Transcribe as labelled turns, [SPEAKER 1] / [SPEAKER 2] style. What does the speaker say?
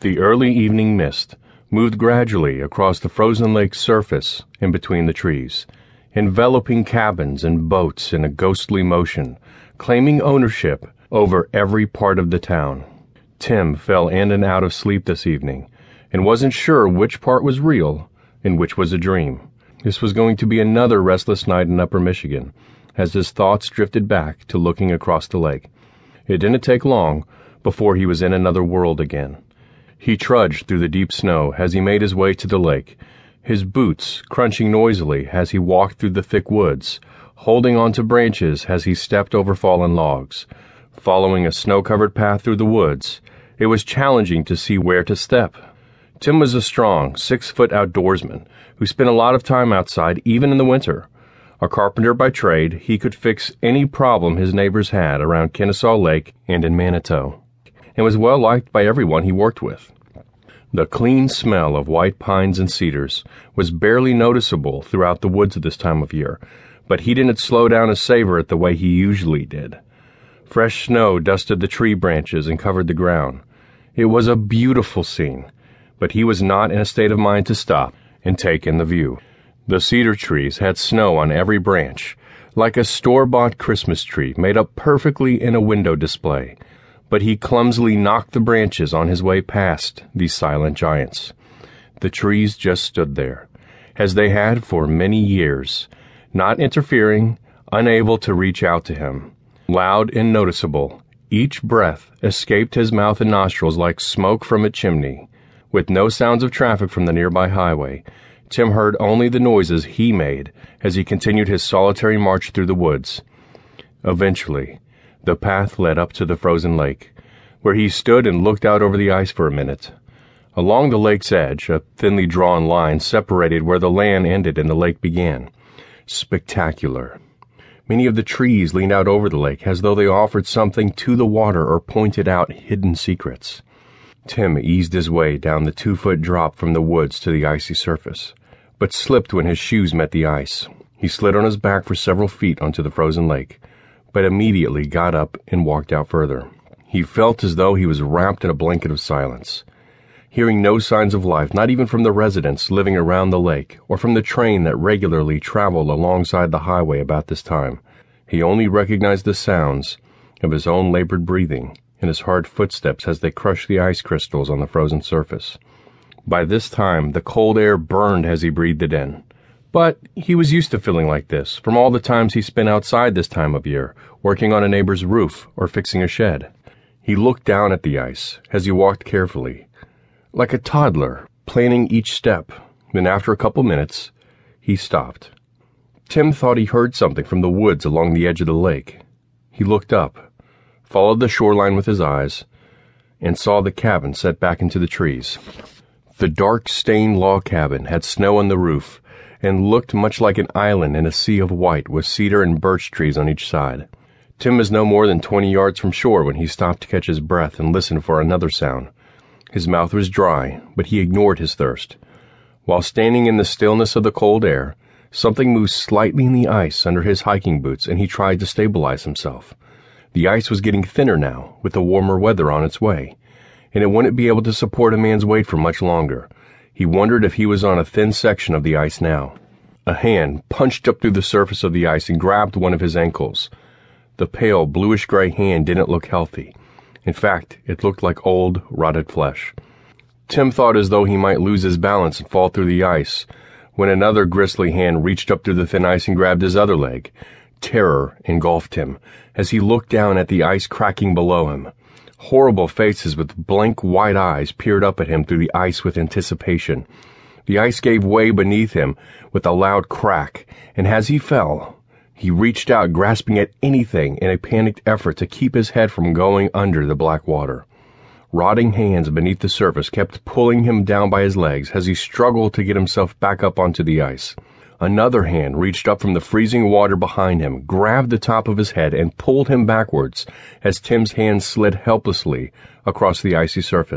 [SPEAKER 1] The early evening mist moved gradually across the frozen lake's surface and between the trees, enveloping cabins and boats in a ghostly motion, claiming ownership over every part of the town. Tim fell in and out of sleep this evening and wasn't sure which part was real and which was a dream. This was going to be another restless night in Upper Michigan as his thoughts drifted back to looking across the lake. It didn't take long before he was in another world again. He trudged through the deep snow as he made his way to the lake, his boots crunching noisily as he walked through the thick woods, holding on to branches as he stepped over fallen logs. Following a snow covered path through the woods, it was challenging to see where to step. Tim was a strong, six foot outdoorsman who spent a lot of time outside even in the winter. A carpenter by trade, he could fix any problem his neighbors had around Kennesaw Lake and in Manitou, and was well liked by everyone he worked with. The clean smell of white pines and cedars was barely noticeable throughout the woods at this time of year, but he didn't slow down to savor it the way he usually did. Fresh snow dusted the tree branches and covered the ground. It was a beautiful scene but he was not in a state of mind to stop and take in the view. The cedar trees had snow on every branch, like a store bought Christmas tree made up perfectly in a window display, but he clumsily knocked the branches on his way past these silent giants. The trees just stood there, as they had for many years, not interfering, unable to reach out to him. Loud and noticeable, each breath escaped his mouth and nostrils like smoke from a chimney. With no sounds of traffic from the nearby highway, Tim heard only the noises he made as he continued his solitary march through the woods. Eventually, the path led up to the frozen lake, where he stood and looked out over the ice for a minute. Along the lake's edge, a thinly drawn line separated where the land ended and the lake began. Spectacular. Many of the trees leaned out over the lake as though they offered something to the water or pointed out hidden secrets. Tim eased his way down the two foot drop from the woods to the icy surface, but slipped when his shoes met the ice. He slid on his back for several feet onto the frozen lake, but immediately got up and walked out further. He felt as though he was wrapped in a blanket of silence. Hearing no signs of life, not even from the residents living around the lake or from the train that regularly traveled alongside the highway about this time, he only recognized the sounds of his own labored breathing and his hard footsteps as they crushed the ice crystals on the frozen surface. By this time, the cold air burned as he breathed it in. But he was used to feeling like this from all the times he spent outside this time of year, working on a neighbor's roof or fixing a shed. He looked down at the ice as he walked carefully, like a toddler, planning each step. Then, after a couple minutes, he stopped. Tim thought he heard something from the woods along the edge of the lake. He looked up followed the shoreline with his eyes, and saw the cabin set back into the trees. The dark stained log cabin had snow on the roof and looked much like an island in a sea of white with cedar and birch trees on each side. Tim was no more than twenty yards from shore when he stopped to catch his breath and listen for another sound. His mouth was dry, but he ignored his thirst. While standing in the stillness of the cold air, something moved slightly in the ice under his hiking boots and he tried to stabilize himself. The ice was getting thinner now, with the warmer weather on its way, and it wouldn't be able to support a man's weight for much longer. He wondered if he was on a thin section of the ice now. A hand punched up through the surface of the ice and grabbed one of his ankles. The pale, bluish gray hand didn't look healthy. In fact, it looked like old, rotted flesh. Tim thought as though he might lose his balance and fall through the ice when another grisly hand reached up through the thin ice and grabbed his other leg. Terror engulfed him as he looked down at the ice cracking below him. Horrible faces with blank white eyes peered up at him through the ice with anticipation. The ice gave way beneath him with a loud crack, and as he fell, he reached out, grasping at anything in a panicked effort to keep his head from going under the black water. Rotting hands beneath the surface kept pulling him down by his legs as he struggled to get himself back up onto the ice. Another hand reached up from the freezing water behind him, grabbed the top of his head, and pulled him backwards as Tim's hand slid helplessly across the icy surface.